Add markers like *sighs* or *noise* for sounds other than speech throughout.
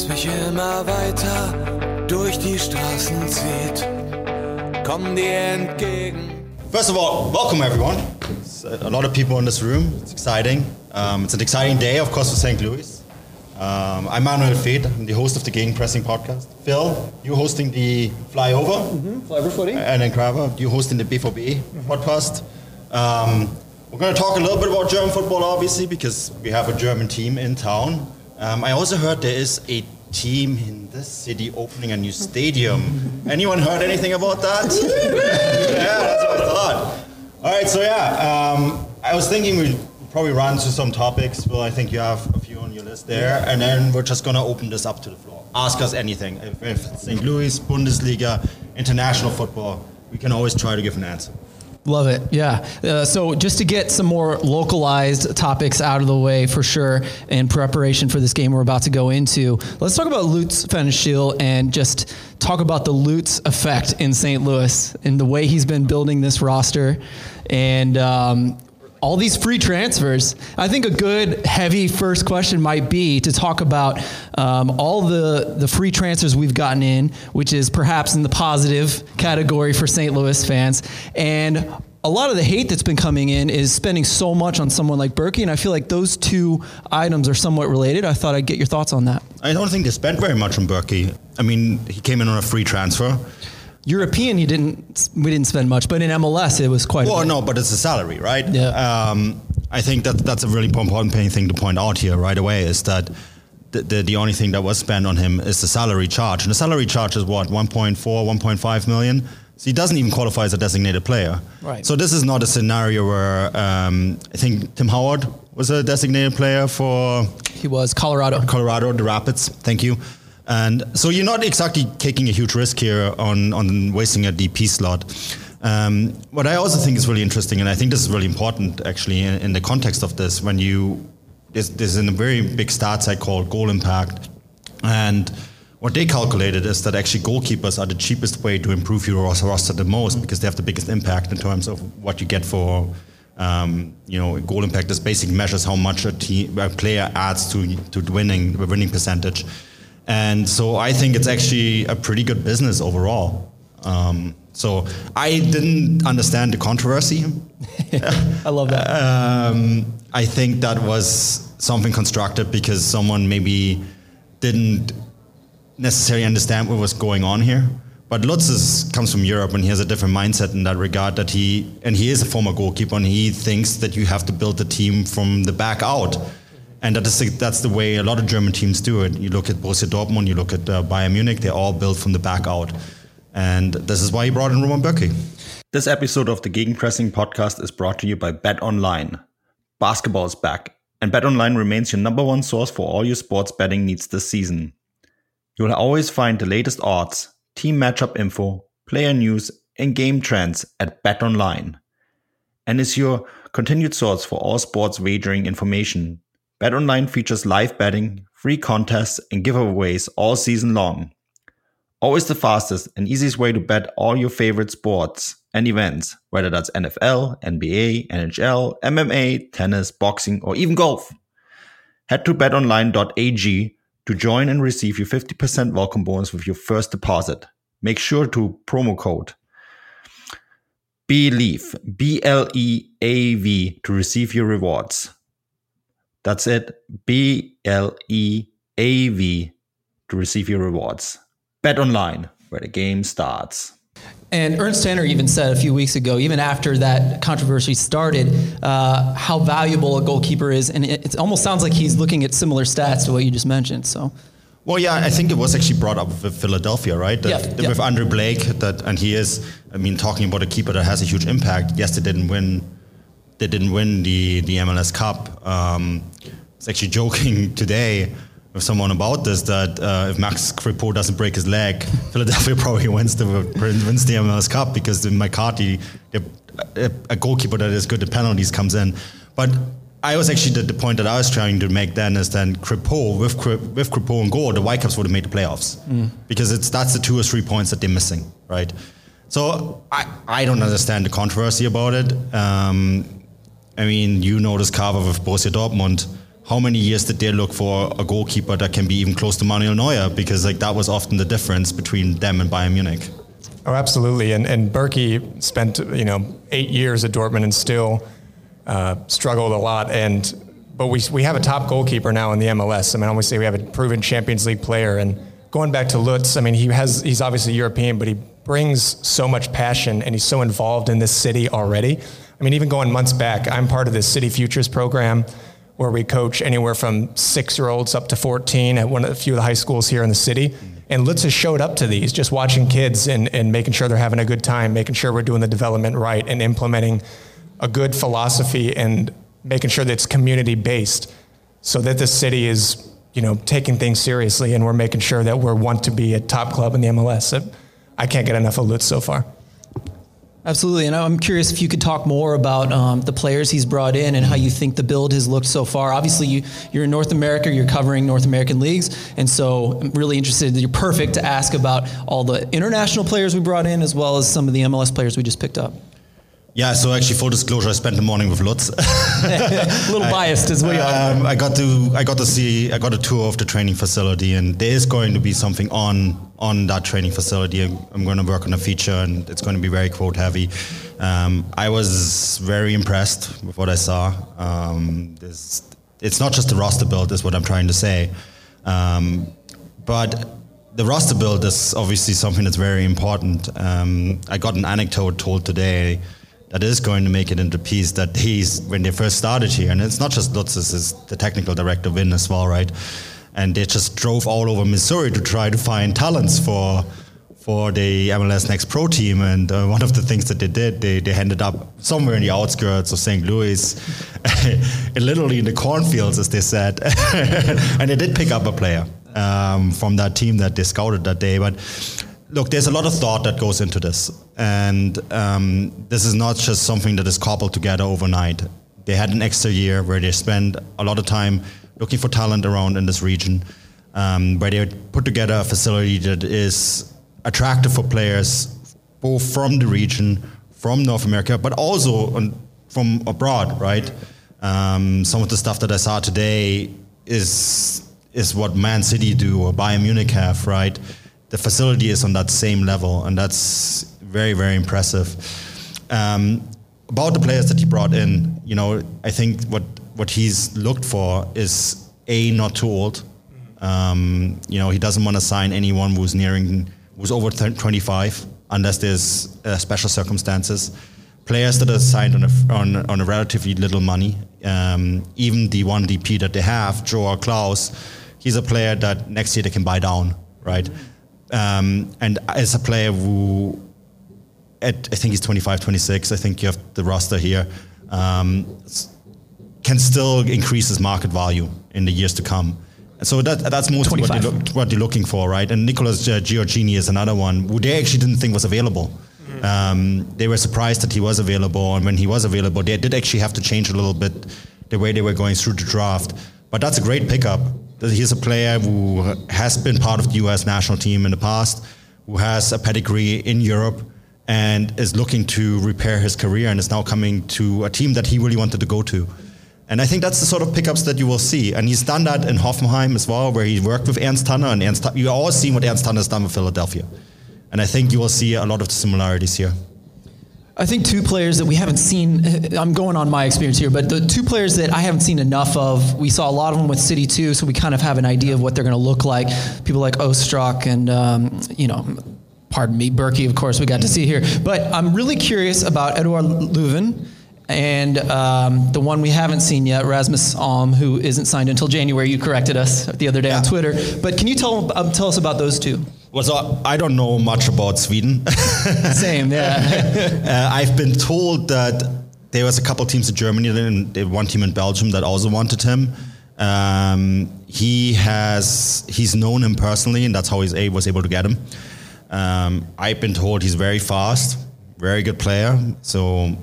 das mich immer weiter durch die Straßen zieht. Komm dir entgegen. First of all, welcome everyone. It's a lot of people in this room. It's exciting. Um, it's an exciting day, of course, for St. Louis. Um, I'm Manuel Veth. I'm the host of the Gegenpressing podcast. Phil, you hosting the Flyover. Mm-hmm. Flyover footy. And then Kraver, you hosting the BVB mm-hmm. podcast. Um, we're going to talk a little bit about German football, obviously, because we have a German team in town. Um, I also heard there is a team in this city opening a new stadium. Anyone heard anything about that? *laughs* yeah, that's what I thought. All right, so yeah, um, I was thinking we'd probably run through some topics. Well, I think you have a few on your list there, and then we're just gonna open this up to the floor. Ask us anything. If, if St. Louis, Bundesliga, international football, we can always try to give an answer. Love it. Yeah. Uh, so, just to get some more localized topics out of the way for sure in preparation for this game we're about to go into, let's talk about Lutz Pfannenstiel and just talk about the Lutz effect in St. Louis and the way he's been building this roster. And um, all these free transfers. I think a good heavy first question might be to talk about um, all the the free transfers we've gotten in, which is perhaps in the positive category for St. Louis fans, and a lot of the hate that's been coming in is spending so much on someone like Bürki, and I feel like those two items are somewhat related. I thought I'd get your thoughts on that. I don't think they spent very much on Bürki. I mean, he came in on a free transfer. European, he didn't. We didn't spend much, but in MLS, it was quite. Well, no, but it's a salary, right? Yeah. Um, I think that that's a really important thing to point out here right away is that the, the, the only thing that was spent on him is the salary charge, and the salary charge is what 1.4, 1.5 million. So he doesn't even qualify as a designated player. Right. So this is not a scenario where um, I think Tim Howard was a designated player for. He was Colorado. Colorado, the Rapids. Thank you. And so you're not exactly taking a huge risk here on, on wasting a DP slot. Um, what I also think is really interesting, and I think this is really important actually in, in the context of this, when you, there's, there's a very big stats I call goal impact. And what they calculated is that actually goalkeepers are the cheapest way to improve your roster the most because they have the biggest impact in terms of what you get for um, you know, goal impact. This basically measures how much a, team, a player adds to to winning the winning percentage. And so I think it's actually a pretty good business overall. Um, so I didn't understand the controversy. *laughs* I love that. Um, I think that was something constructed because someone maybe didn't necessarily understand what was going on here. But Lutz is, comes from Europe and he has a different mindset in that regard. That he and he is a former goalkeeper and he thinks that you have to build the team from the back out and that is the, that's the way a lot of German teams do it. You look at Borussia Dortmund, you look at uh, Bayern Munich, they're all built from the back out. And this is why he brought in Roman Bürki. This episode of the Gegenpressing podcast is brought to you by Bet Online. Basketball is back, and Bet Online remains your number one source for all your sports betting needs this season. You will always find the latest odds, team matchup info, player news, and game trends at Bet Online. And is your continued source for all sports wagering information BetOnline features live betting, free contests, and giveaways all season long. Always the fastest and easiest way to bet all your favorite sports and events, whether that's NFL, NBA, NHL, MMA, tennis, boxing, or even golf. Head to betonline.ag to join and receive your 50% welcome bonus with your first deposit. Make sure to promo code BLEAV, B L E A V, to receive your rewards. That's it. B L E A V to receive your rewards. Bet online where the game starts. And Ernst Tanner even said a few weeks ago, even after that controversy started, uh, how valuable a goalkeeper is, and it, it, almost sounds like he's looking at similar stats to what you just mentioned. So, well, yeah, I think it was actually brought up with Philadelphia, right? That, yeah, that yeah. With Andre Blake, that and he is, I mean, talking about a keeper that has a huge impact. Yes, they didn't win they didn't win the the MLS Cup. Um, I was actually *laughs* joking today with someone about this that uh, if Max Crépeau doesn't break his leg, *laughs* Philadelphia probably *laughs* wins the wins the MLS Cup because in McCarthy, a, a goalkeeper that is good at penalties comes in. But I was actually the, the, point that I was trying to make then is then Crépeau with with Crépeau and goal, the Whitecaps would have made the playoffs mm. because it's that's the two or three points that they're missing, right? So I, I don't understand the controversy about it. Um, I mean, you know this cover with Borussia Dortmund. How many years did they look for a goalkeeper that can be even close to Manuel Neuer? Because like that was often the difference between them and Bayern Munich. Oh, absolutely. And and Bürki spent you know eight years at Dortmund and still uh, struggled a lot. And but we we have a top goalkeeper now in the MLS. I mean, I always say we have a proven Champions League player. And going back to Lutz, I mean, he has he's obviously European, but he brings so much passion and he's so involved in this city already. I mean, even going months back, I'm part of this City Futures program where we coach anywhere from six year olds up to 14 at one of a few of the high schools here in the city. And Lutz has showed up to these, just watching kids and, and making sure they're having a good time, making sure we're doing the development right and implementing a good philosophy and making sure that it's community based so that the city is you know taking things seriously and we're making sure that we're want to be a top club in the MLS. I can't get enough of Lutz so far. Absolutely, and I'm curious if you could talk more about um, the players he's brought in and how you think the build has looked so far. Obviously, you, you're in North America, you're covering North American leagues, and so I'm really interested. You're perfect to ask about all the international players we brought in as well as some of the MLS players we just picked up. Yeah, so actually, full disclosure, I spent the morning with Lutz. *laughs* a little biased as we are. Um, I got to I got to see I got a tour of the training facility, and there is going to be something on on that training facility. I'm, I'm going to work on a feature, and it's going to be very quote heavy. Um, I was very impressed with what I saw. Um, it's not just the roster build, is what I'm trying to say, um, but the roster build is obviously something that's very important. Um, I got an anecdote told today that is going to make it into piece that he's when they first started here, and it's not just Lutz, is the technical director Vin as well, right? And they just drove all over Missouri to try to find talents for for the MLS Next Pro team. And uh, one of the things that they did, they, they ended up somewhere in the outskirts of St. Louis, *laughs* literally in the cornfields, as they said. *laughs* and they did pick up a player um, from that team that they scouted that day. But look, there's a lot of thought that goes into this, and um, this is not just something that is cobbled together overnight. They had an extra year where they spent a lot of time looking for talent around in this region, um, where they put together a facility that is attractive for players both from the region, from North America, but also from abroad, right? Um, some of the stuff that I saw today is is what Man City do or Bayern Munich have, right? The facility is on that same level, and that's very, very impressive. Um, about the players that he brought in, you know, I think what what he's looked for is a not too old. Um, you know, he doesn't want to sign anyone who's nearing who's over 25 unless there's uh, special circumstances. Players that are signed on a, on, on a relatively little money. Um, even the one DP that they have, Joao Klauss, he's a player that next year they can buy down, right? Mm-hmm. Um, and as a player who, at, I think he's 25, 26, I think you have the roster here, um, can still increase his market value in the years to come. So that, that's mostly what, they look, they're looking for, right? And Nicholas uh, Gioacchini is another one who they actually didn't think was available. Mm. Um, they were surprised that he was available, and when he was available, they did actually have to change a little bit the way they were going through the draft. But that's a great pickup he's a player who has been part of the U.S. national team in the past, who has a pedigree in Europe, and is looking to repair his career and is now coming to a team that he really wanted to go to. And I think that's the sort of pickups that you will see. And he's done that in Hoffenheim as well, where he worked with Ernst Tanner. And Ernst, you all seen what Ernst Tanner has done with Philadelphia. And I think you will see a lot of similarities here. I think two players that we haven't seen. I'm going on my experience here, but the two players that I haven't seen enough of. We saw a lot of them with City too, so we kind of have an idea of what they're going to look like. People like Ostrák and um, you know, pardon me, Bürki. Of course, we got to see here. But I'm really curious about Eduard Löwen and um, the one we haven't seen yet, Rasmus Alm, who isn't signed until January. You corrected us the other day yeah. on Twitter. But can you tell um, tell us about those two? Well, so I don't know much about Sweden. *laughs* Same, yeah. *laughs* uh, I've been told that there was a couple teams in Germany and one team in Belgium that also wanted him. Um, he has he's known him personally, and that's how he's a, was able to get him. Um, I've been told he's very fast, very good player. So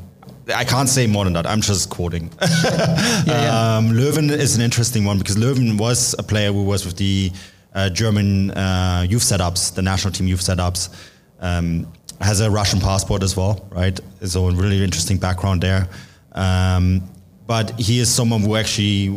I can't say more than that. I'm just quoting. *laughs* Yeah, yeah. Um, Löwen is an interesting one because Löwen was a player who was with the German uh, youth setups, the national team youth setups. Um, has a Russian passport as well, right? So a really interesting background there. Um, but he is someone who actually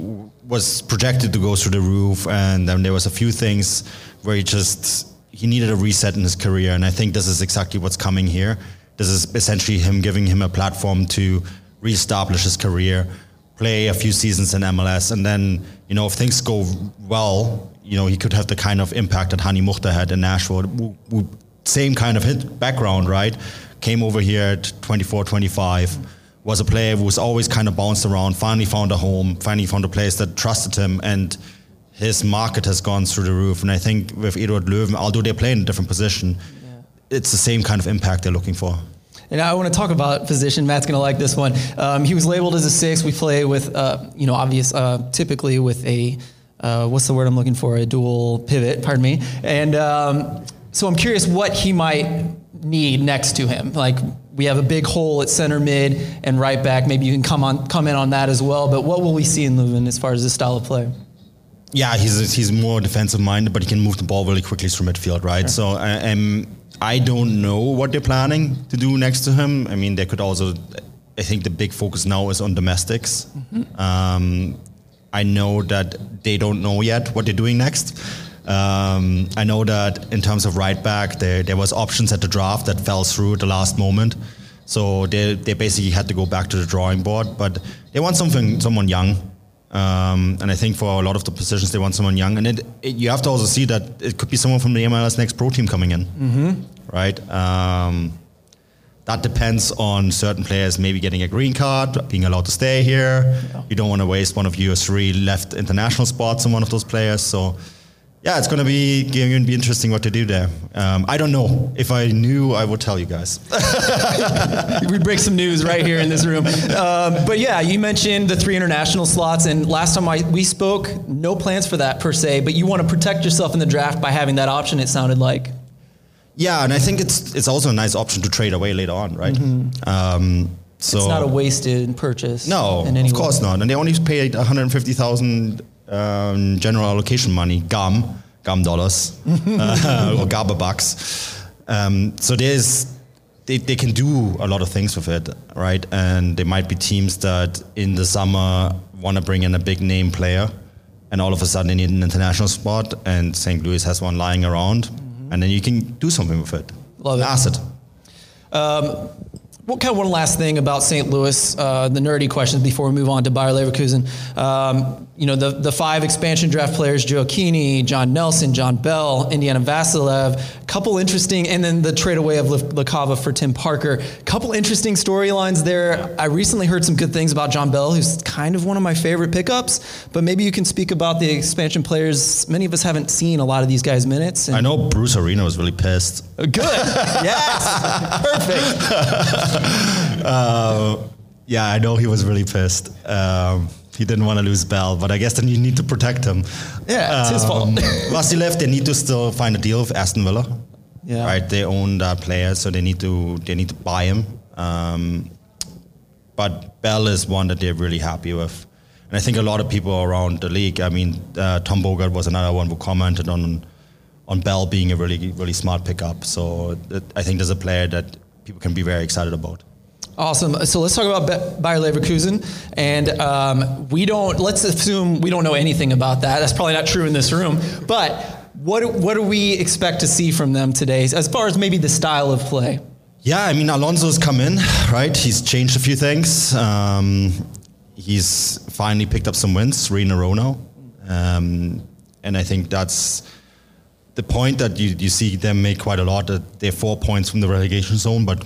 was projected to go through the roof, and then there was a few things where he just he needed a reset in his career, and I think this is exactly what's coming here. This is essentially him giving him a platform to reestablish his career, play a few seasons in MLS, and then you know if things go well, you know he could have the kind of impact that Hani Mukhtar had in Nashville. Who, who, same kind of hit background, right? Came over here at 24, 25. Was a player who was always kind of bounced around. Finally found a home. Finally found a place that trusted him, and his market has gone through the roof. And I think with Eduard Löwen, although they're playing in a different position, it's the same kind of impact they're looking for. And I want to talk about position. Matt's going to like this one. Um, he was labeled as a six. We play with, uh, you know, obvious, uh, typically with a, uh, what's the word I'm looking for? A dual pivot, pardon me. And um, so I'm curious what he might need next to him. Like we have a big hole at center mid and right back. Maybe you can come on comment on that as well. But what will we see in Löwen as far as this style of play? Yeah, he's he's more defensive minded, but he can move the ball really quickly through midfield, right? So I, um, I don't know what they're planning to do next to him. I mean, they could also. I think the big focus now is on domestics. Um, I know that they don't know yet what they're doing next. Um, I know that in terms of right back, there there was options at the draft that fell through at the last moment. So they they basically had to go back to the drawing board. But they want something someone young. Um, and I think for a lot of the positions, they want someone young. And it, it, you have to also see that it could be someone from the MLS Next Pro team coming in, mm-hmm. right? Um, that depends on certain players maybe getting a green card, being allowed to stay here. You don't want to waste one of your three left international spots on one of those players. So, yeah, it's going to be going to be interesting what to do there. Um, I don't know. If I knew, I would tell you guys. *laughs* we break some news right here in this room. Um, but yeah, you mentioned the three international slots, and last time I, we spoke, no plans for that per se. But you want to protect yourself in the draft by having that option. It sounded like. Yeah, and I think it's it's also a nice option to trade away later on, right? Um, so It's not a wasted purchase. No, of way. course not. And they only paid 150,000 um, general allocation money, GAM, GAM dollars, *laughs* uh, or GABA bucks. Um, so there's, they, they can do a lot of things with it, right? And there might be teams that in the summer want to bring in a big name player, and all of a sudden they need an international spot, and St. Louis has one lying around, and then you can do something with it. Love it. Asset. Well, kind of one last thing about St. Louis, uh, the nerdy questions before we move on to Bayer Leverkusen. Um, you know, the, the five expansion draft players, Joe Keeney, John Nelson, John Bell, Indiana Vassilev, couple interesting, and then the trade away of Lakava for Tim Parker. Couple interesting storylines there. I recently heard some good things about John Bell, who's kind of one of my favorite pickups, but maybe you can speak about the expansion players. Many of us haven't seen a lot of these guys' minutes. and- I know Bruce Arena was really pissed. Good. yes. Perfect. *laughs* Uh, yeah, I know he was really pissed. Um, he didn't want to lose Bell, but I guess then you need to protect him. Yeah, it's his fault. Vassilev, they need to still find a deal with Aston Villa. Yeah. Right, they own that player, so they need to they need to buy him. Um, but Bell is one that they're really happy with, and I think a lot of people around the league. I mean, uh, Tom Bogert was another one who commented on on Bell being a really really smart pickup. So that, I think there's a player that people can be very excited about. Awesome. So let's talk about Bayer Leverkusen, and um, we don't. Let's assume we don't know anything about that. That's probably not true in this room. But what what do we expect to see from them today, as far as maybe the style of play? Yeah, I mean Alonso's come in, right? He's changed a few things. Um, he's finally picked up some wins, three in a row now, um, and I think that's the point that you, you see them make quite a lot. That they're four points from the relegation zone, but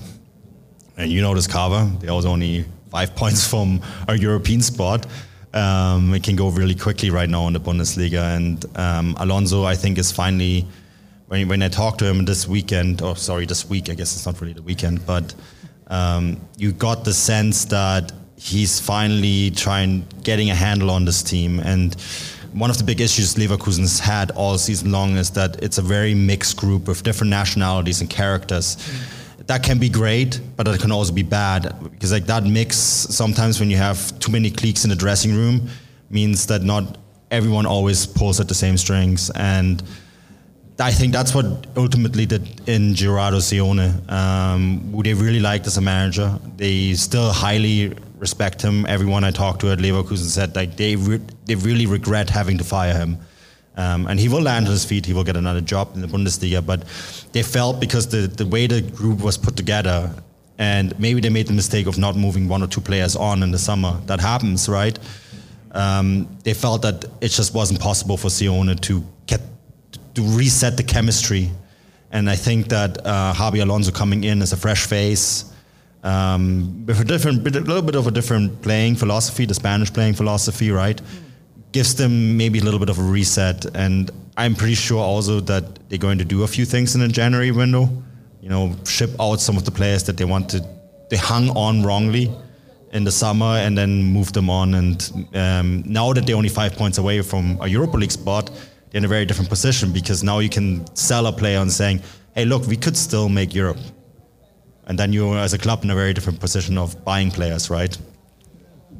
and you know this cover, they're also only five *laughs* points from a European spot. Um, it can go really quickly right now in the Bundesliga, and um, Alonso, I think, is finally when, when I talked to him this weekend, or sorry, this week, I guess it's not really the weekend, but um, you got the sense that he's finally trying getting a handle on this team. And one of the big issues Leverkusen's had all season long is that it's a very mixed group of different nationalities and characters. That can be great, but it can also be bad because like that mix sometimes when you have too many cliques in the dressing room means that not everyone always pulls at the same strings and I think that's what ultimately did in Gerardo Seoane. um, who they really liked as a manager. They still highly respect him. Everyone I talked to at Leverkusen said like they re- they really regret having to fire him. Um, and he will land on his feet. He will get another job in the Bundesliga. But they felt because the, the way the group was put together, and maybe they made the mistake of not moving one or two players on in the summer. That happens, right? Um, they felt that it just wasn't possible for Seoane to get to reset the chemistry. And I think that uh, Xabi Alonso coming in as a fresh face, um, with a different, bit, a little bit of a different playing philosophy, the Spanish playing philosophy, right, gives them maybe a little bit of a reset. And I'm pretty sure also that they're going to do a few things in the January window. You know, ship out some of the players that they wanted, they hung on wrongly in the summer, and then move them on. And um, now that they're only five points away from a Europa League spot they're in a very different position because now you can sell a player on saying, hey, look, we could still make Europe. And then you're, as a club, in a very different position of buying players, right?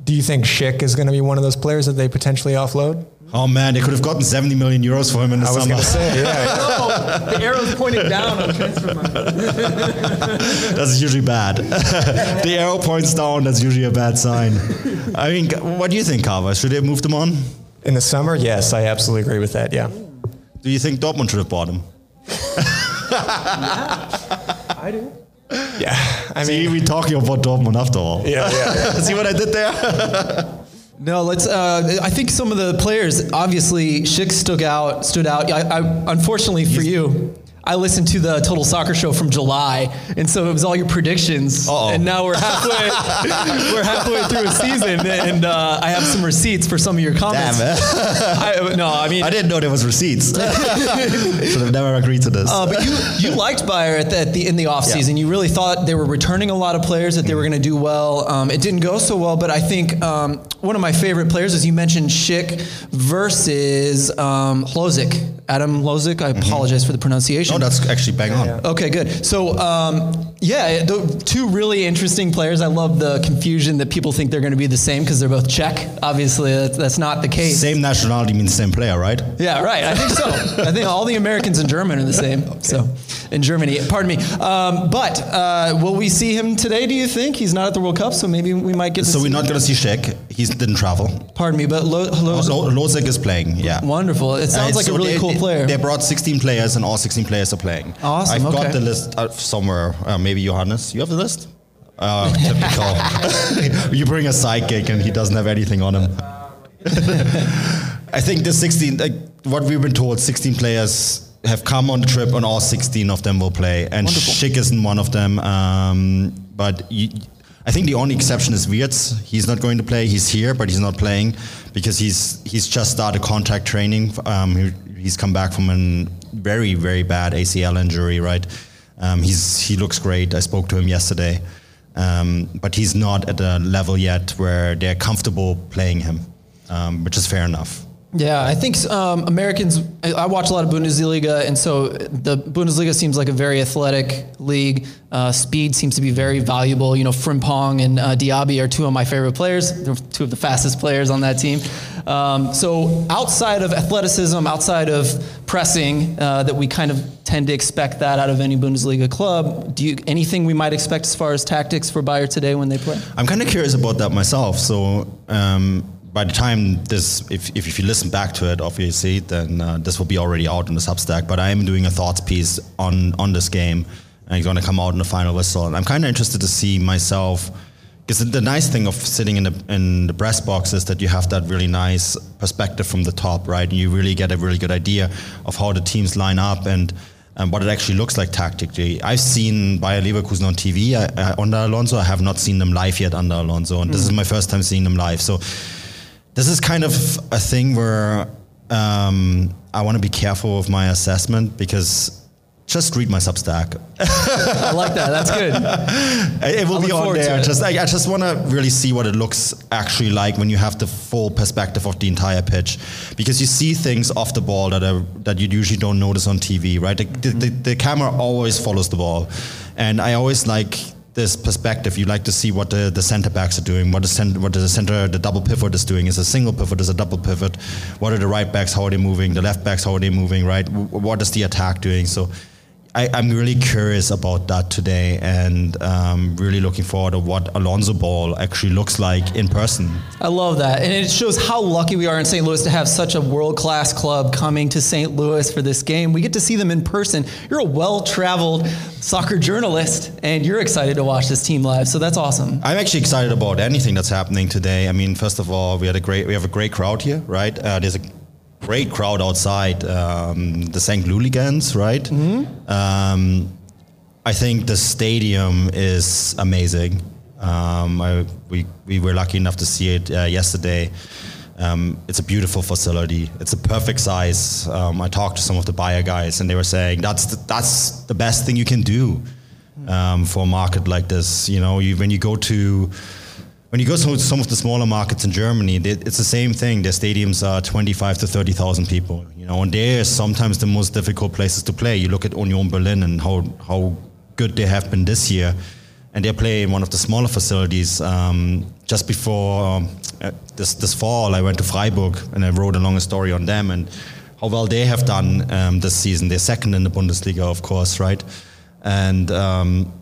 Do you think Schick is going to be one of those players that they potentially offload? Oh man, they could have gotten 70 million euros for him in the I was summer. going to say, yeah. Oh, *laughs* the arrow's pointing down on Transfermarkt. *laughs* that's usually bad. *laughs* the arrow points down, that's usually a bad sign. I mean, what do you think, Carver? Should they have moved him on? In the summer, yes, I absolutely agree with that. Yeah. Do you think Dortmund should have bought him? I do. Yeah. I See, mean, we're talking about Dortmund after all. yeah, yeah. yeah. *laughs* See what I did there? *laughs* No, let's. Uh, I think some of the players, obviously, Schick stood out. Stood out. I, I, unfortunately for you, I listened to the Total Soccer Show from July, and so it was all your predictions. Uh-oh. And now we're halfway. *laughs* we're halfway through a season, and uh, I have some receipts for some of your comments. Damn it. *laughs* I, no, I mean, I didn't know there was receipts. *laughs* Should have never agreed to this. Uh, but you, you liked Bayer at the, at the in the off season. You really thought they were returning a lot of players that they were going to do well. Um, it didn't go so well, but I think um, one of my favorite players, as you mentioned, Schick versus um, Hložek. Adam Hložek. I apologize for the pronunciation. Oh, that's actually bang on. Okay, good. So, um, yeah, the two really interesting players. I love the confusion that people think they're going to be the same because they're both Czech. Obviously, that's, that's not the case. Same nationality means same player, right? Yeah, right. I think so. I think all the Americans in German are the same. So, in Germany, pardon me. Um, but uh, will we see him today? Do you think he's not at the World Cup? So maybe we might get. So we're not going to see Schick. He didn't travel. Pardon me, but Lo, Lo, Lo- Lozek is playing. Yeah. wonderful. It sounds Uh, like a really they- cool player. They brought 16 players, and all 16 players are playing. Awesome, I've okay. got the list uh, somewhere. Uh, maybe Johannes. You have the list? Uh, typical. *laughs* you bring a sidekick, and he doesn't have anything on him. *laughs* I think the 16, like what we've been told, 16 players have come on the trip, and all 16 of them will play. And Schick isn't one of them. Um, but you, I think the only exception is Wirtz. He's not going to play. He's here, but he's not playing because he's he's just started contact training. Um, he, he's come back from a very very bad ACL injury. Right. Um, he's he looks great. I spoke to him yesterday, um, but he's not at a level yet where they're comfortable playing him, um, which is fair enough. Yeah, I think um, Americans. I watch a lot of Bundesliga, and so the Bundesliga seems like a very athletic league. Uh, speed seems to be very valuable. You know, Frimpong and uh, Diaby are two of my favorite players. They're two of the fastest players on that team. Um, so outside of athleticism, outside of pressing, uh, that we kind of tend to expect that out of any Bundesliga club. Do you anything we might expect as far as tactics for Bayer today when they play? I'm kind of curious about that myself. So um, by the time this, if, if, if you listen back to it, obviously, then uh, this will be already out in the Substack. But I am doing a thoughts piece on on this game, and it's going to come out in the final whistle. And I'm kind of interested to see myself. Because the nice thing of sitting in the in the press box is that you have that really nice perspective from the top, right? And you really get a really good idea of how the teams line up and and what it actually looks like tactically. I've seen Bayer Leverkusen on TV I, I, under Alonso. I have not seen them live yet under Alonso, and this is mm. my first time seeing them live. So this is kind of a thing where um, I want to be careful of my assessment because just read my Substack. I like that. That's good. *laughs* It will I be on there. Just I, I just want to really see what it looks actually like when you have the full perspective of the entire pitch, because you see things off the ball that are that you usually don't notice on TV, right? The, the, the, the camera always follows the ball, and I always like this perspective. You like to see what the, the center backs are doing, what the center, what the center, the double pivot is doing. Is a single pivot? Is a double pivot? What are the right backs? How are they moving? The left backs? How are they moving? Right? What is the attack doing? So. I, I'm really curious about that today, and um, really looking forward to what Alonso Ball actually looks like in person. I love that. And it shows how lucky we are in St. Louis to have such a world class club coming to St. Louis for this game. We get to see them in person. You're a well traveled soccer journalist, and you're excited to watch this team live. So that's awesome. I'm actually excited about anything that's happening today. I mean, first of all, we had a great, we have a great crowd here, right? Uh, there's a great crowd outside um, the St. Louligans, right? Um, I think the stadium is amazing. Um, I, we, we were lucky enough to see it uh, yesterday. Um, it's a beautiful facility. It's a perfect size. Um, I talked to some of the Bayer guys, and they were saying that's the, that's the best thing you can do um, for a market like this. You know, you, when you go to when you go to some of the smaller markets in Germany, they, it's the same thing. Their stadiums are 25 to 30,000 people. You know, and they're sometimes the most difficult places to play. You look at Union Berlin and how how good they have been this year, and they play in one of the smaller facilities. Um, just before um, uh, this this fall, I went to Freiburg and I wrote a longer story on them and how well they have done um, this season. They're second in the Bundesliga, of course, right? And um,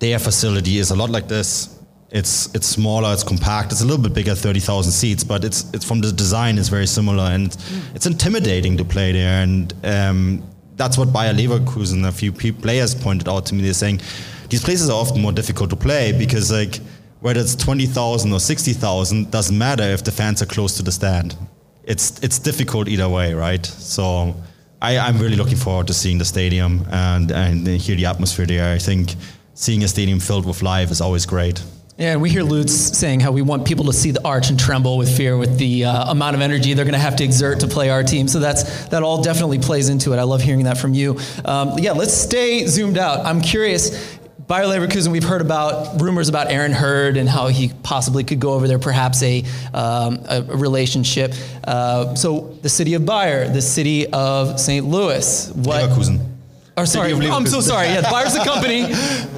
their facility is a lot like this. It's it's smaller, it's compact, it's a little bit bigger, thirty thousand seats, but it's it's from the design is very similar, and it's intimidating to play there, and um, that's what Bayer Leverkusen. A few players pointed out to me. They're saying these places are often more difficult to play because like whether it's twenty thousand or sixty thousand doesn't matter if the fans are close to the stand. It's it's difficult either way, right? So. I, I'm really looking forward to seeing the stadium and, and hear the atmosphere there. I think seeing a stadium filled with life is always great. Yeah, and we hear Lutz saying how we want people to see the arch and tremble with fear with the uh, amount of energy they're going to have to exert to play our team. So that's that all definitely plays into it. I love hearing that from you. Um, yeah, let's stay zoomed out. I'm curious. Bayer Leverkusen, we've heard about rumors about Aaron Hurd and how he possibly could go over there, perhaps a, um, a relationship. Uh, so the city of Bayer, the city of St. Louis. What, Leverkusen. Or sorry, I'm so sorry. Yeah, Bayer's the company. *laughs*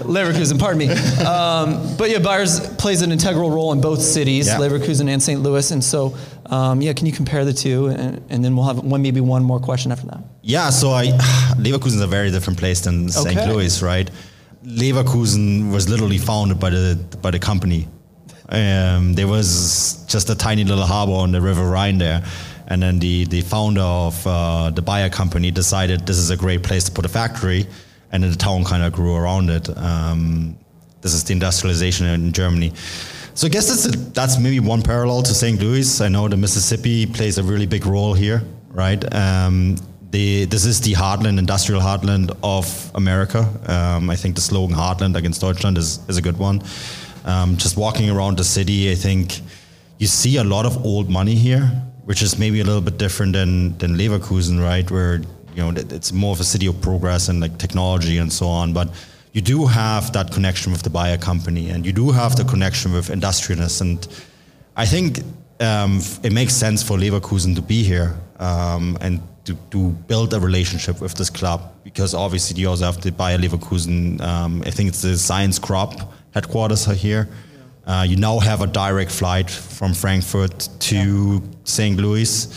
Leverkusen, pardon me. Um, but yeah, Bayer's plays an integral role in both cities, Yeah. Leverkusen and St. Louis. And so, um, yeah, can you compare the two? And, and then we'll have one, maybe one more question after that. Yeah, so I *sighs* Leverkusen is a very different place than St. Okay. Louis, right? Leverkusen was literally founded by the by the company. Um, there was just a tiny little harbor on the River Rhine there, and then the the founder of uh, the Bayer company decided this is a great place to put a factory, and then the town kind of grew around it. Um, this is the industrialization in Germany. So I guess that's a, that's maybe one parallel to St. Louis. I know the Mississippi plays a really big role here, right? Um, the, this is the heartland, industrial heartland of America. Um, I think the slogan "Heartland against Deutschland" is, is a good one. Um, just walking around the city, I think you see a lot of old money here, which is maybe a little bit different than than Leverkusen, right? Where you know it's more of a city of progress and like technology and so on, but you do have that connection with the Bayer company, and you do have the connection with industrialists, and I think um, it makes sense for Leverkusen to be here um, and to, to build a relationship with this club because obviously you also have the Bayer Leverkusen. Um, I think it's the Science Crop headquarters are here. Uh, you now have a direct flight from Frankfurt to St. Louis,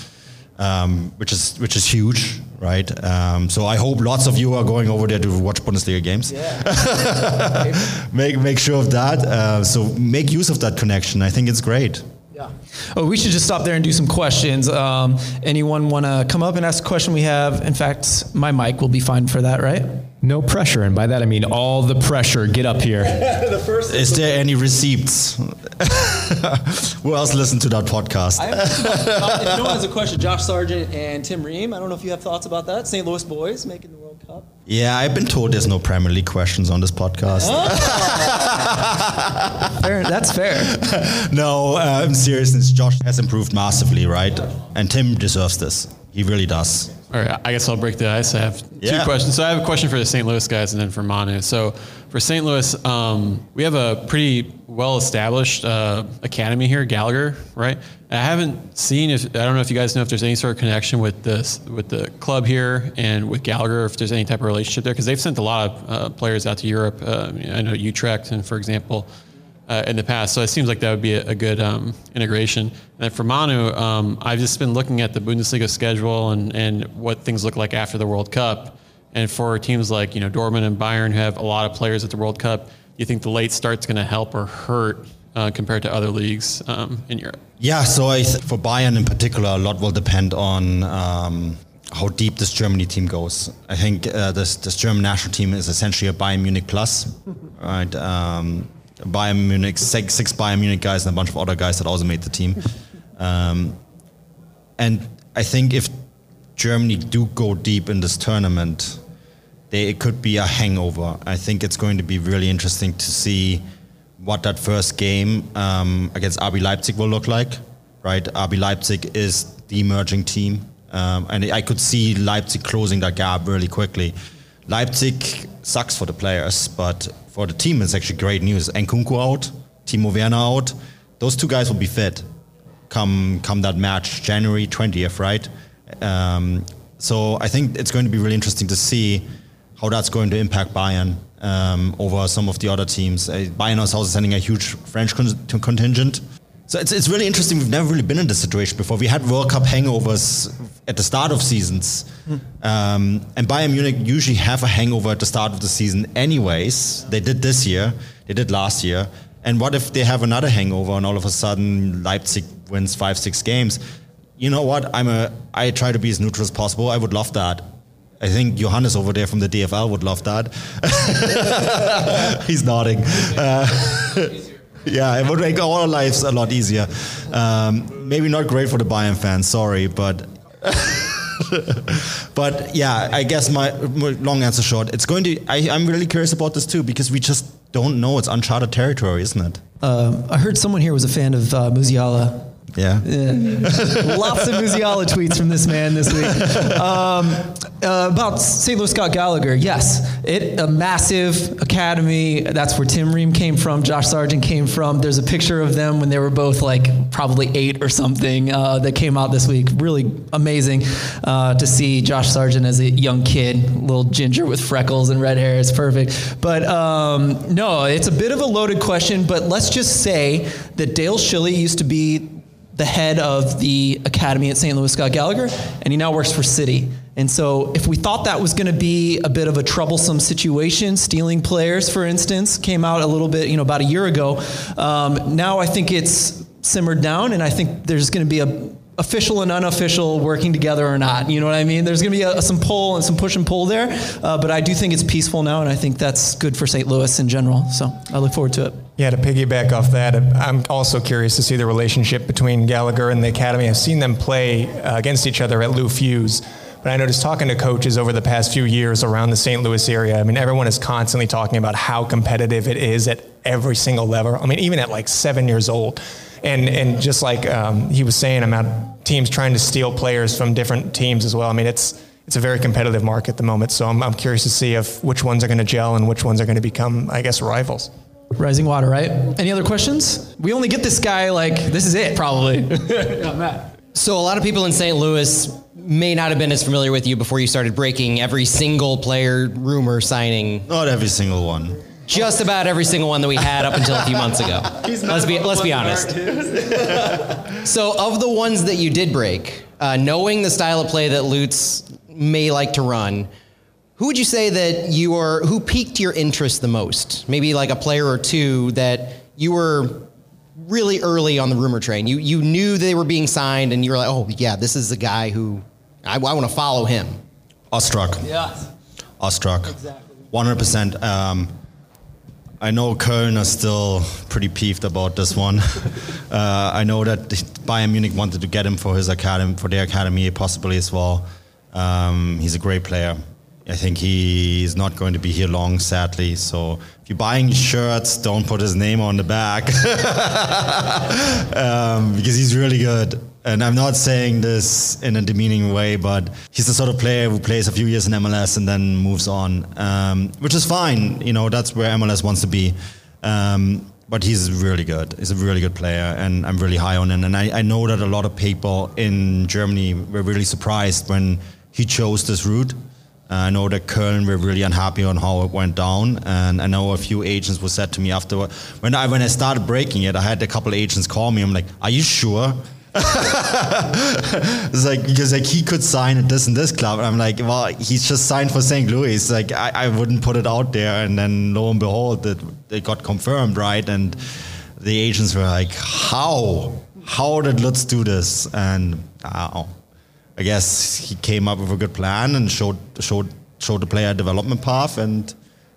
um, which is which is huge, right? Um, so I hope lots of you are going over there to watch Bundesliga games Yeah. *laughs* make make sure of that. Uh, so make use of that connection. I think it's great. Yeah. Oh, we should just stop there and do some questions. Um, anyone want to come up and ask a question? We have, in fact, my mic will be fine for that, right? No pressure, and by that I mean all the pressure. Get up here. *laughs* Is there any receipts? *laughs* Who else listened to that podcast? I have, *laughs* if no one has a question, Josh Sargent and Tim Ream. I don't know if you have thoughts about that. St. Louis boys making the World Cup. yeah, I've been told there's no Premier League questions on this podcast. *laughs* Fair, that's fair. no, uh, in seriousness, Josh has improved massively, right? And Tim deserves this. He really does. All right, I guess I'll break the ice. I have Yeah. two questions. So I have a question for the St. Louis guys and then for Manu. So for St. Louis, um, we have a pretty well-established uh, academy here, Gallagher, right? I haven't seen if I don't know if you guys know if there's any sort of connection with this with the club here and with Gallagher, if there's any type of relationship there, because they've sent a lot of uh, players out to Europe. Uh, I know Utrecht, and for example, uh, in the past. So it seems like that would be a, a good um, integration. And for Manu, um, I've just been looking at the Bundesliga schedule and, and what things look like after the World Cup. And for teams like you know Dortmund and Bayern, who have a lot of players at the World Cup, do you think the late start's going to help or hurt uh, compared to other leagues um, in Europe? Yeah, so I th- for Bayern in particular, a lot will depend on um, how deep this Germany team goes. I think uh, this this German national team is essentially a Bayern Munich plus, right? Um, Bayern Munich, six, six Bayern Munich guys and a bunch of other guys that also made the team. *laughs* Um, and I think if Germany do go deep in this tournament, they, it could be a hangover. I think it's going to be really interesting to see what that first game um, against RB Leipzig will look like. Right, RB Leipzig is the emerging team, um, and I could see Leipzig closing that gap really quickly. Leipzig sucks for the players, but for the team, it's actually great news. Nkunku out, Timo Werner out. Those two guys will be fit come come that match January 20th, right? Um, so I think it's going to be really interesting to see how that's going to impact Bayern um, over some of the other teams. Uh, Bayern is also sending a huge French con- contingent. So it's, it's really interesting. We've never really been in this situation before. We had World Cup hangovers at the start of seasons. Um, and Bayern Munich usually have a hangover at the start of the season anyways. They did this year. They did last year. And what if they have another hangover and all of a sudden Leipzig wins five, six games? You know what? I'm a. I try to be as neutral as possible. I would love that. I think Johannes over there from the DFL would love that. *laughs* He's nodding. Uh, *laughs* yeah, it would make our lives a lot easier. Um, maybe not great for the Bayern fans. Sorry, but. *laughs* but yeah, I guess my, long answer short. It's going to. I, I'm really curious about this too because we just don't know. It's uncharted territory, isn't it? Um, I heard someone here was a fan of uh, Musiala. Yeah. Yeah. *laughs* Lots of Musiala tweets from this man this week. Um, uh, about St. Louis Scott Gallagher, yes, it a massive academy. That's where Tim Ream came from. Josh Sargent came from. There's a picture of them when they were both like probably eight or something uh, that came out this week. Really amazing uh, to see Josh Sargent as a young kid, little ginger with freckles and red hair. It's perfect. But um, no, it's a bit of a loaded question. But let's just say that Dale Schilly used to be the head of the academy at St. Louis Scott Gallagher, and he now works for City. And so, if we thought that was going to be a bit of a troublesome situation, stealing players, for instance, came out a little bit, you know, about a year ago. Um, now I think it's simmered down, and I think there's going to be a official and unofficial working together or not. You know what I mean? There's going to be a, some pull and some push and pull there, uh, but I do think it's peaceful now, and I think that's good for St. Louis in general. So I look forward to it. Yeah, to piggyback off that, I'm also curious to see the relationship between Gallagher and the academy. I've seen them play uh, against each other at Lou Fusz, but I noticed talking to coaches over the past few years around the St. Louis area. I mean, everyone is constantly talking about how competitive it is at every single level. I mean, even at like seven years old. And, and just like um, he was saying about teams trying to steal players from different teams as well. I mean, it's it's a very competitive market at the moment. So I'm, I'm curious to see if which ones are going to gel and which ones are going to become, I guess, rivals. Rising water, right? Any other questions? We only get this guy like this is it, probably. *laughs* yeah, Matt. So a lot of people in St. Louis may not have been as familiar with you before you started breaking every single player rumor signing. Not every single one. Just about every single one that we had up until a few months ago. *laughs* let's be let's be honest. *laughs* so of the ones that you did break, uh, knowing the style of play that Lutz may like to run, who would you say that you are who piqued your interest the most? Maybe like a player or two that you were really early on the rumor train. You you knew they were being signed, and you were like, oh yeah, this is the guy who I, I want to follow him. Ostrák. Yeah. Ostrák. Exactly. 100%. Um, I know Köln are still pretty peeved about this one. *laughs* uh, I know that Bayern Munich wanted to get him for his academy, for their academy, possibly as well. Um, he's a great player. I think he's not going to be here long, sadly. So if you're buying shirts, don't put his name on the back *laughs* um, because he's really good. And I'm not saying this in a demeaning way, but he's the sort of player who plays a few years in MLS and then moves on, um, which is fine. You know, that's where MLS wants to be. Um, but he's really good. He's a really good player, and I'm really high on him. And I, I know that a lot of people in Germany were really surprised when he chose this route. Uh, I know that Köln were really unhappy on how it went down, and I know a few agents were said to me afterward when I when I started breaking it. I had a couple agents call me. I'm like, "Are you sure?" It's like because like he could sign at this and this club, and I'm like, well, he's just signed for St. Louis. Like I, I wouldn't put it out there, and then lo and behold, that it got confirmed, right? And the agents were like, how, how did Lutz do this? And uh, I guess he came up with a good plan and showed showed showed the player development path, and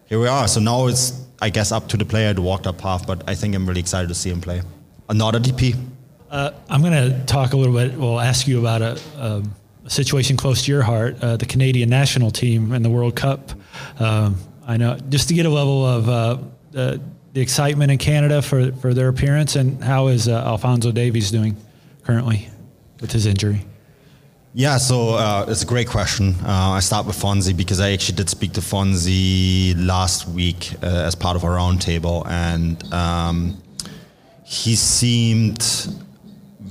here we are. So now it's I guess up to the player to walk that path. But I think I'm really excited to see him play. Another DP. Uh, I'm going to talk a little bit. We'll ask you about a, a, a situation close to your heart, uh, the Canadian national team and the World Cup. Um, I know just to get a level of uh, the excitement in Canada for for their appearance, and how is uh, Alfonso Davies doing currently with his injury? Yeah, so uh, it's a great question. Uh, I start with Fonzie because I actually did speak to Fonzie last week uh, as part of our roundtable, and um, he seemed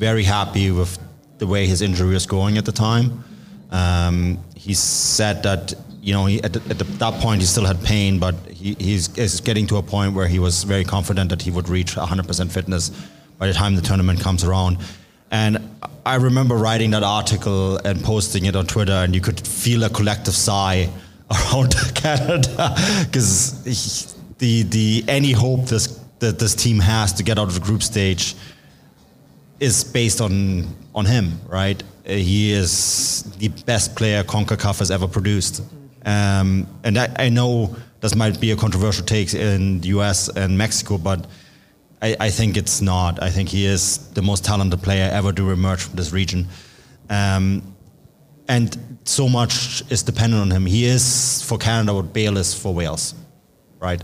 very happy with the way his injury was going at the time. Um, he said that you know he, at, the, at the, that point he still had pain, but he, he's, getting to a point where he was very confident that he would reach 100% fitness by the time the tournament comes around. And I remember writing that article and posting it on Twitter, and you could feel a collective sigh *laughs* around *laughs* Canada because the the any hope this that this team has to get out of the group stage is based on on him, right? He is the best player CONCACAF has ever produced. Um, and I, I, know this might be a controversial take in the US and Mexico, but I, I, think it's not. I think he is the most talented player ever to emerge from this region. Um, and so much is dependent on him. He is for Canada what Bale is for Wales, right?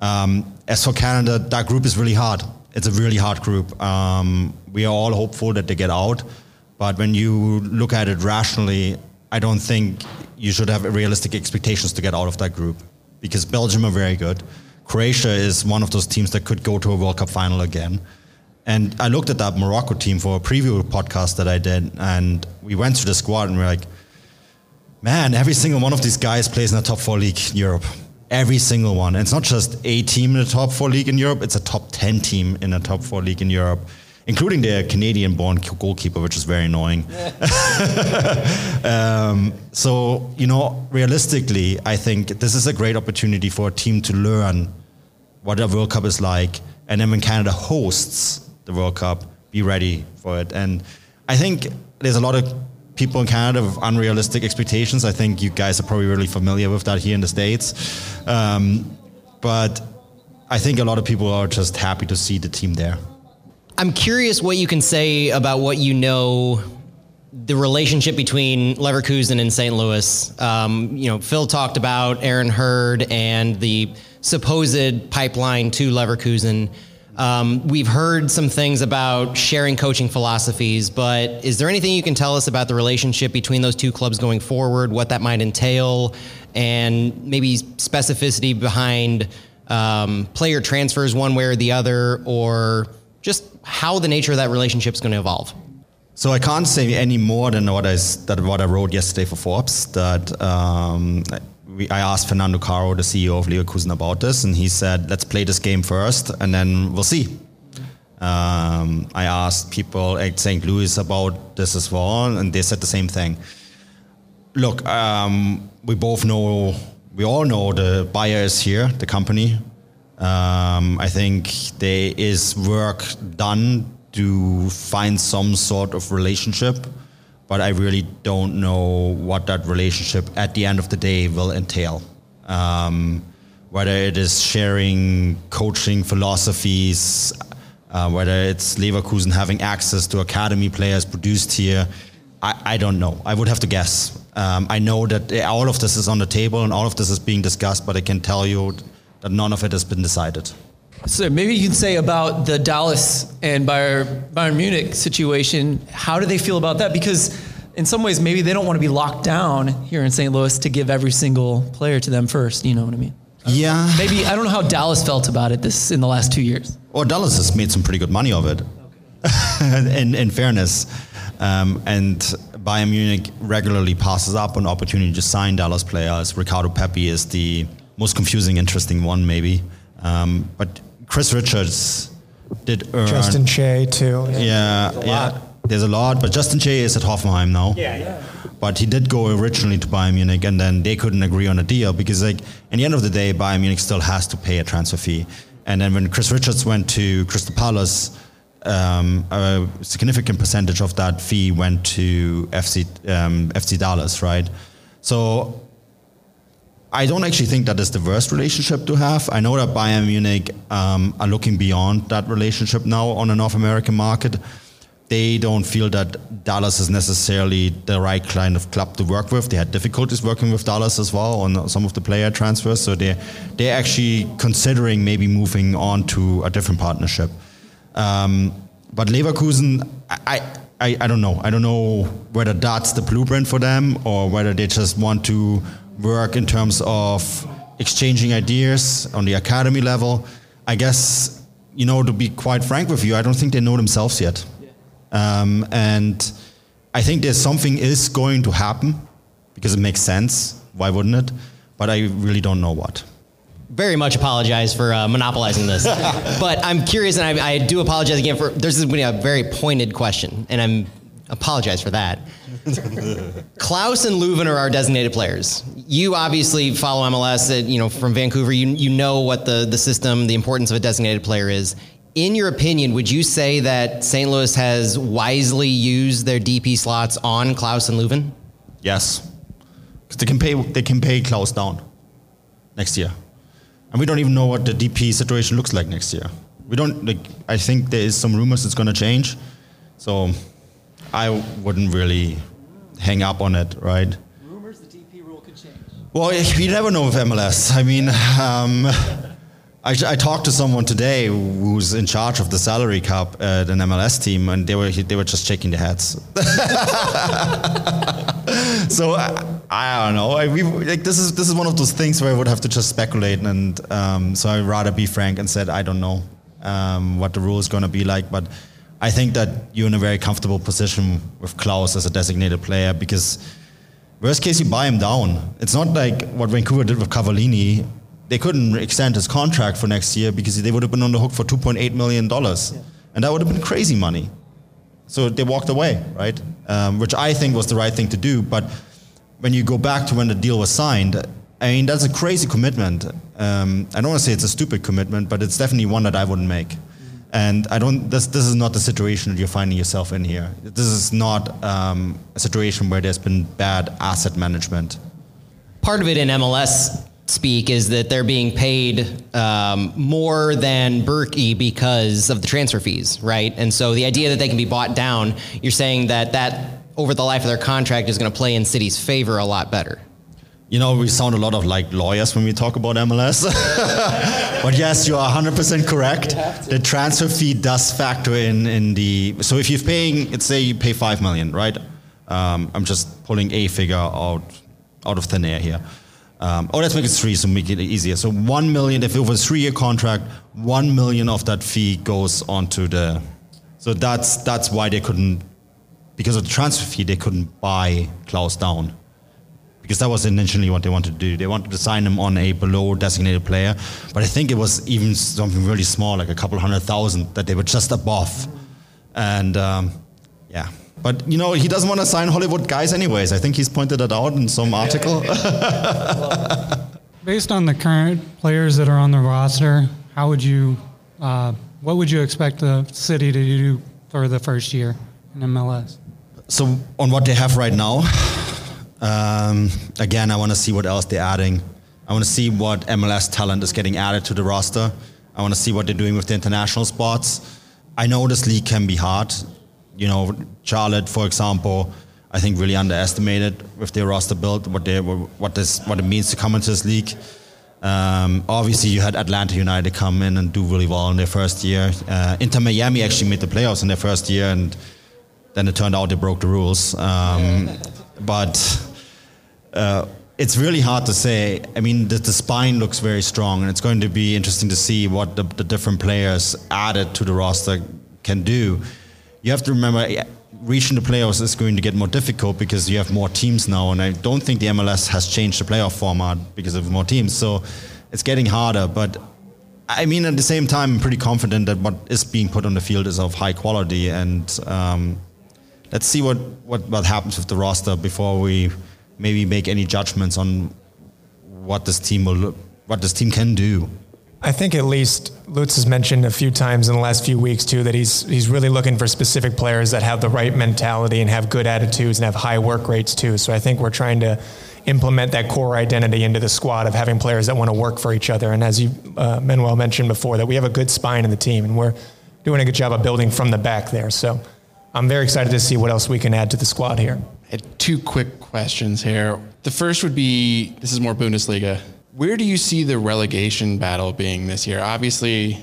Um, as for Canada, that group is really hard it's a really hard group. Um, we are all hopeful that they get out, but when you look at it rationally, I don't think you should have realistic expectations to get out of that group because Belgium are very good. Croatia is one of those teams that could go to a World Cup final again. And I looked at that Morocco team for a preview podcast that I did, and we went through the squad and we we're like, man, every single one of these guys plays in a top four league in Europe. Every single one. And it's not just a team in the top four league in Europe, it's a top 10 team in the top four league in Europe, including the Canadian born goalkeeper, which is very annoying. *laughs* um, so, you know, realistically, I think this is a great opportunity for a team to learn what a World Cup is like. And then when Canada hosts the World Cup, be ready for it. And I think there's a lot of people in Canada with unrealistic expectations. I think you guys are probably really familiar with that here in the States. Um, but I think a lot of people are just happy to see the team there. I'm curious what you can say about what you know the relationship between Leverkusen and St. Louis. Um, you know, Phil talked about Aaron Hurd and the supposed pipeline to Leverkusen. Um, we've heard some things about sharing coaching philosophies, but is there anything you can tell us about the relationship between those two clubs going forward, what that might entail, and maybe specificity behind um, player transfers one way or the other, or just how the nature of that relationship is going to evolve? So I can't say any more than what I, that what I wrote yesterday for Forbes. That um, we, I asked Fernando Carro, the CEO of Leverkusen, about this, and he said, "Let's play this game first, and then we'll see." Um, I asked people at St. Louis about this as well, and they said the same thing. Look, um, we both know, we all know the Bayer is here, the company. Um, I think there is work done to find some sort of relationship but I really don't know what that relationship at the end of the day will entail. Um, whether it is sharing coaching philosophies, uh, whether it's Leverkusen having access to academy players produced here, I, I don't know. I would have to guess. Um, I know that all of this is on the table and all of this is being discussed, but I can tell you that none of it has been decided. So maybe you can say about the Dallas and Bayern, Bayern Munich situation. How do they feel about that? Because in some ways, maybe they don't want to be locked down here in St. Louis to give every single player to them first. You know what I mean? Yeah. Maybe I don't know how Dallas felt about it this in the last two years. Well, Dallas has made some pretty good money of it. *laughs* in, in fairness, um, and Bayern Munich regularly passes up on opportunity to sign Dallas players. Ricardo Pepi is the most confusing, interesting one, maybe. Um, but Chris Richards did earn. Justin Che too. Yeah, yeah. There's a lot, but Justin Che is at Hoffenheim now. Yeah, yeah. But he did go originally to Bayern Munich, and then they couldn't agree on a deal because, like, in the end of the day, Bayern Munich still has to pay a transfer fee. And then when Chris Richards went to Crystal Palace, um, a significant percentage of that fee went to FC um, FC Dallas, right? So I don't actually think that is the worst relationship to have. I know that Bayern Munich um, are looking beyond that relationship now on the North American market. They don't feel that Dallas is necessarily the right kind of club to work with. They had difficulties working with Dallas as well on some of the player transfers. So they're, they're actually considering maybe moving on to a different partnership. Um, but Leverkusen, I, I, I don't know. I don't know whether that's the blueprint for them or whether they just want to work in terms of exchanging ideas on the academy level. I guess, you know, to be quite frank with you, I don't think they know themselves yet. Um, and I think there's something is going to happen because it makes sense. Why wouldn't it? But I really don't know what very much apologize for uh, monopolizing this, *laughs* but I'm curious, and I, I, do apologize again for. There's this is a very pointed question, and I'm apologize for that. Klauss and Löwen are our designated players. You obviously follow MLS, at, you know, from Vancouver. You you know what the the system, the importance of a designated player is. In your opinion, would you say that St. Louis has wisely used their DP slots on Klauss and Löwen? Yes, they can pay they can pay Klauss down next year. And we don't even know what the DP situation looks like next year. We don't like. I think there is some rumors it's going to change, so I wouldn't really hang up on it, right? Rumors the DP rule could change. Well, you never know with MLS. I mean, um, I, I, talked to someone today who's in charge of the salary cap at an MLS team, and they were they were just shaking their heads. *laughs* so I, I, don't know. I, we, like, this is this is one of those things where I would have to just speculate, and um, so I'd rather be frank and said I don't know um, what the rule is going to be like, but. I think that you're in a very comfortable position with Klauss as a designated player because worst case you buy him down. It's not like what Vancouver did with Cavallini they couldn't extend his contract for next year because they would have been on the hook for 2.8 million dollars, yeah. and that would have been crazy money. So they walked away, right? Um, which I think was the right thing to do. But when you go back to when the deal was signed, I mean that's a crazy commitment. Um, I don't want to say it's a stupid commitment, but it's definitely one that I wouldn't make. And I don't. This this is not the situation that you're finding yourself in here. This is not um, a situation where there's been bad asset management. Part of it in MLS speak is that they're being paid um, more than Bürki because of the transfer fees, right? And so the idea that they can be bought down, you're saying that that over the life of their contract is going to play in City's favor a lot better. You know, we sound a lot of like lawyers when we talk about MLS. *laughs* but yes, you are 100% correct. The transfer fee does factor in in the. So if you're paying, let's say you pay 5 million, right? Um, I'm just pulling a figure out out of thin air here. Um, oh, let's make it three so make it easier. So one million, if it was a three-year contract, one million of that fee goes onto the. So that's that's why they couldn't, because of the transfer fee, they couldn't buy Klauss down, because that was initially what they wanted to do. They wanted to sign him on a below designated player, but I think it was even something really small, like a couple hundred thousand, that they were just above, and um, yeah. But you know, he doesn't want to sign Hollywood guys anyways. I think he's pointed that out in some article. *laughs* Based on the current players that are on the roster, how would you, uh, what would you expect the city to do for the first year in MLS? So on what they have right now, um, again, I want to see what else they're adding. I want to see what MLS talent is getting added to the roster. I want to see what they're doing with the international spots. I know this league can be hard you know, Charlotte, for example, I think really underestimated with their roster build, what they what this what it means to come into this league. Um, obviously, you had Atlanta United come in and do really well in their first year. Uh, Inter Miami actually made the playoffs in their first year, and then it turned out they broke the rules. Um, but uh, it's really hard to say. I mean, the, the, spine looks very strong, and it's going to be interesting to see what the, the different players added to the roster can do. You have to remember, reaching the playoffs is going to get more difficult because you have more teams now, and I don't think the MLS has changed the playoff format because of more teams. So it's getting harder. But I mean, at the same time, I'm pretty confident that what is being put on the field is of high quality, and um, let's see what, what what happens with the roster before we maybe make any judgments on what this team will what this team can do. I think at least Lutz has mentioned a few times in the last few weeks too that he's he's really looking for specific players that have the right mentality and have good attitudes and have high work rates too. So I think we're trying to implement that core identity into the squad of having players that want to work for each other. And as you uh, Manuel mentioned before, that we have a good spine in the team and we're doing a good job of building from the back there. So I'm very excited to see what else we can add to the squad here. I had two quick questions here. The first would be this is more Bundesliga where do you see the relegation battle being this year? Obviously,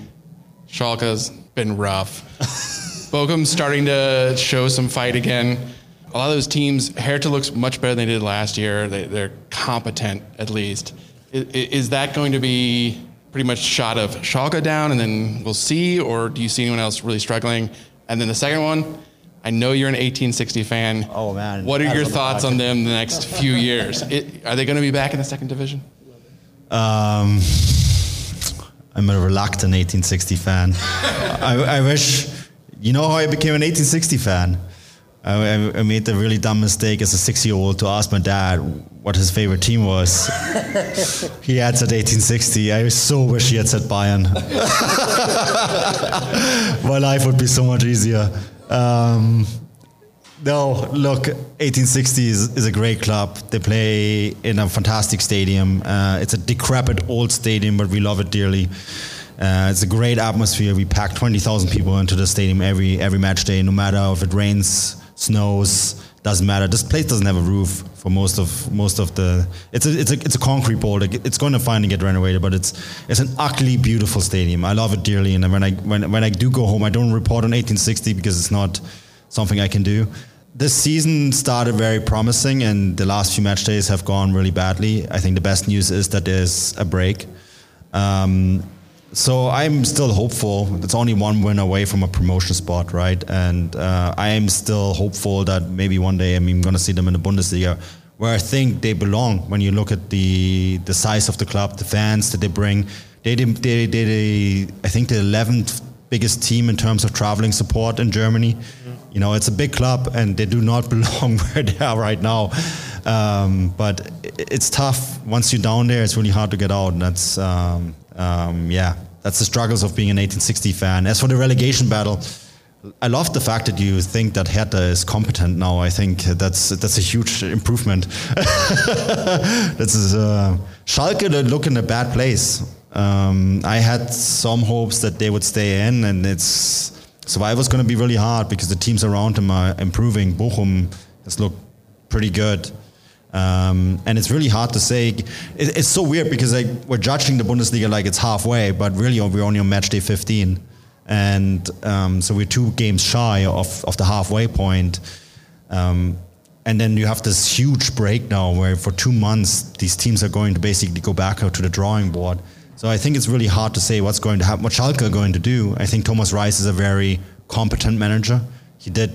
Schalke's been rough. *laughs* Bochum's starting to show some fight again. A lot of those teams, Hertha looks much better than they did last year. They, are competent, at least. Is, is, that going to be pretty much shot of Schalke down and then we'll see, or do you see anyone else really struggling? And then the second one, I know you're an 1860 fan. Oh man! What are your thoughts on them the next few years? It, are they going to be back in the second division? Um, I'm a reluctant 1860 fan. I, I, wish, you know how I became an 1860 fan? I, I made the really dumb mistake as a six year old to ask my dad what his favorite team was. he had said 1860. I so wish he had said Bayern. *laughs* my life would be so much easier. Um, no, look, 1860 is, is, a great club. They play in a fantastic stadium. Uh, it's a decrepit old stadium, but we love it dearly. Uh, it's a great atmosphere. We pack 20,000 people into the stadium every every match day, no matter if it rains, snows, doesn't matter. This place doesn't have a roof for most of most of the. It's a it's a it's a concrete bowl. It's going to finally get renovated, but it's it's an ugly, beautiful stadium. I love it dearly, and when I when when I do go home, I don't report on 1860 because it's not something I can do. This season started very promising, and the last few match days have gone really badly. I think the best news is that there's a break. Um, so I'm still hopeful. It's only one win away from a promotion spot, right? And uh, I am still hopeful that maybe one day I'm going to see them in the Bundesliga, where I think they belong. When you look at the the size of the club, the fans that they bring, they they they, they, I think the 11th biggest team in terms of traveling support in Germany. Mm-hmm. You know, it's a big club, and they do not *laughs* belong where they are right now. Um, but it's tough once you're down there. It's really hard to get out, and that's um, um, yeah, that's the struggles of being an 1860 fan. As for the relegation battle. I love the fact that you think that Hertha is competent now. I think that's that's a huge improvement. *laughs* that's uh, Schalke look in a bad place. Um, I had some hopes that they would stay in, and it's survival's going to be really hard because the teams around them are improving. Bochum has looked pretty good. Um, and it's really hard to say. It, it's so weird because like, we're judging the Bundesliga like it's halfway, but really we're only on match day 15. And um, so we're two games shy of, of the halfway point. Um, and then you have this huge break now where for two months these teams are going to basically go back out to the drawing board. So I think it's really hard to say what's going to happen, what Schalke are going to do. I think Thomas Reis is a very competent manager. He did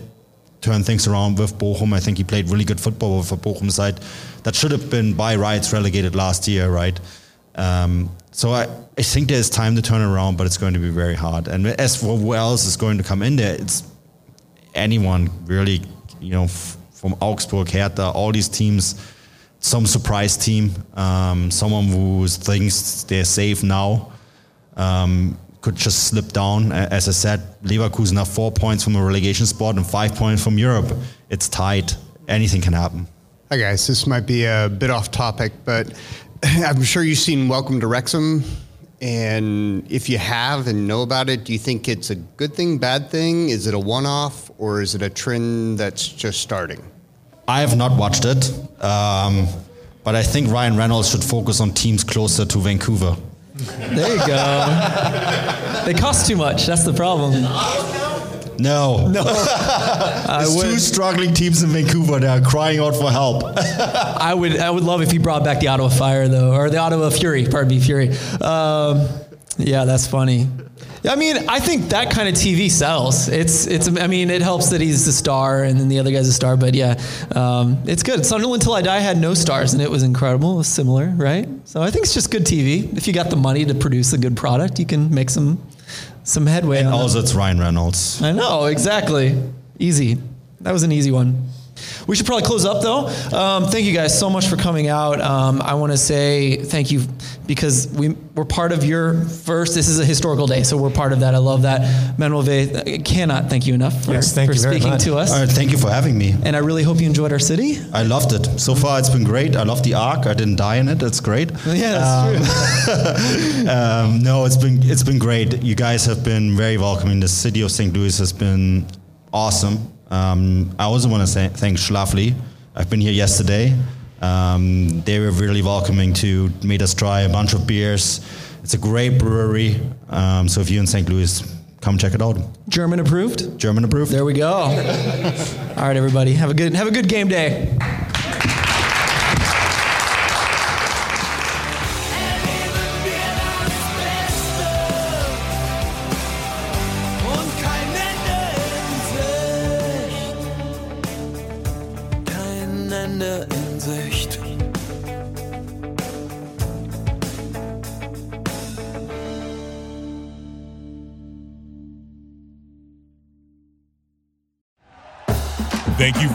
turn things around with Bochum. I think he played really good football with a Bochum side that should have been by rights relegated last year, right? Um, so I, I think there's time to turn around, but it's going to be very hard. And as for who else is going to come in there, it's anyone really, you know, f- from Augsburg, Hertha, all these teams some surprise team, um, someone who thinks they're safe now, um, could just slip down. As I said, Leverkusen have four points from a relegation spot and five points from Europe. It's tight. Anything can happen. Hi guys, this might be a bit off topic, but *laughs* I'm sure you've seen Welcome to Wrexham. And if you have and know about it, do you think it's a good thing, bad thing? Is it a one off or is it a trend that's just starting? I have not watched it, um, but I think Ryan Reynolds should focus on teams closer to Vancouver. There you go. they cost too much. That's the problem. No. No. *laughs* There's two struggling teams in Vancouver that are crying out for help. *laughs* I would I would love if he brought back the Ottawa Fire though, or the Ottawa Fury. Pardon me, Fury. Um, yeah, that's funny. I mean, I think that kind of TV sells. It's it's. I mean, it helps that he's the star and then the other guy's a star. But yeah, um, it's good. Sunderland Till I Die had no stars and it was incredible. It was similar, right? So I think it's just good TV. If you got the money to produce a good product, you can make some some headway. and also, it's Ryan Reynolds. I know, exactly. Easy. That was an easy one. We should probably close up though. Um, thank you guys so much for coming out. Um, I want to say thank you because we, we're part of your first. This is a historical day, so we're part of that. I love that. Manuel Veth, I cannot thank you enough for, Yes, thank for you very speaking much. to us. All right, thank you for having me. And I really hope you enjoyed our city. I loved it. So far, it's been great. I love the arc. I didn't die in it. It's great. *laughs* Yeah, that's true. *laughs* um, no, it's been it's been great. You guys have been very welcoming. The city of St. Louis has been awesome. Um, I also want to say thank Schlafly. I've been here yesterday. Um, they were really welcoming to made us try a bunch of beers. It's a great brewery. Um, so if you're in St. Louis, come check it out. German approved. German approved. There we go. *laughs* All right, everybody, have a good have a good game day.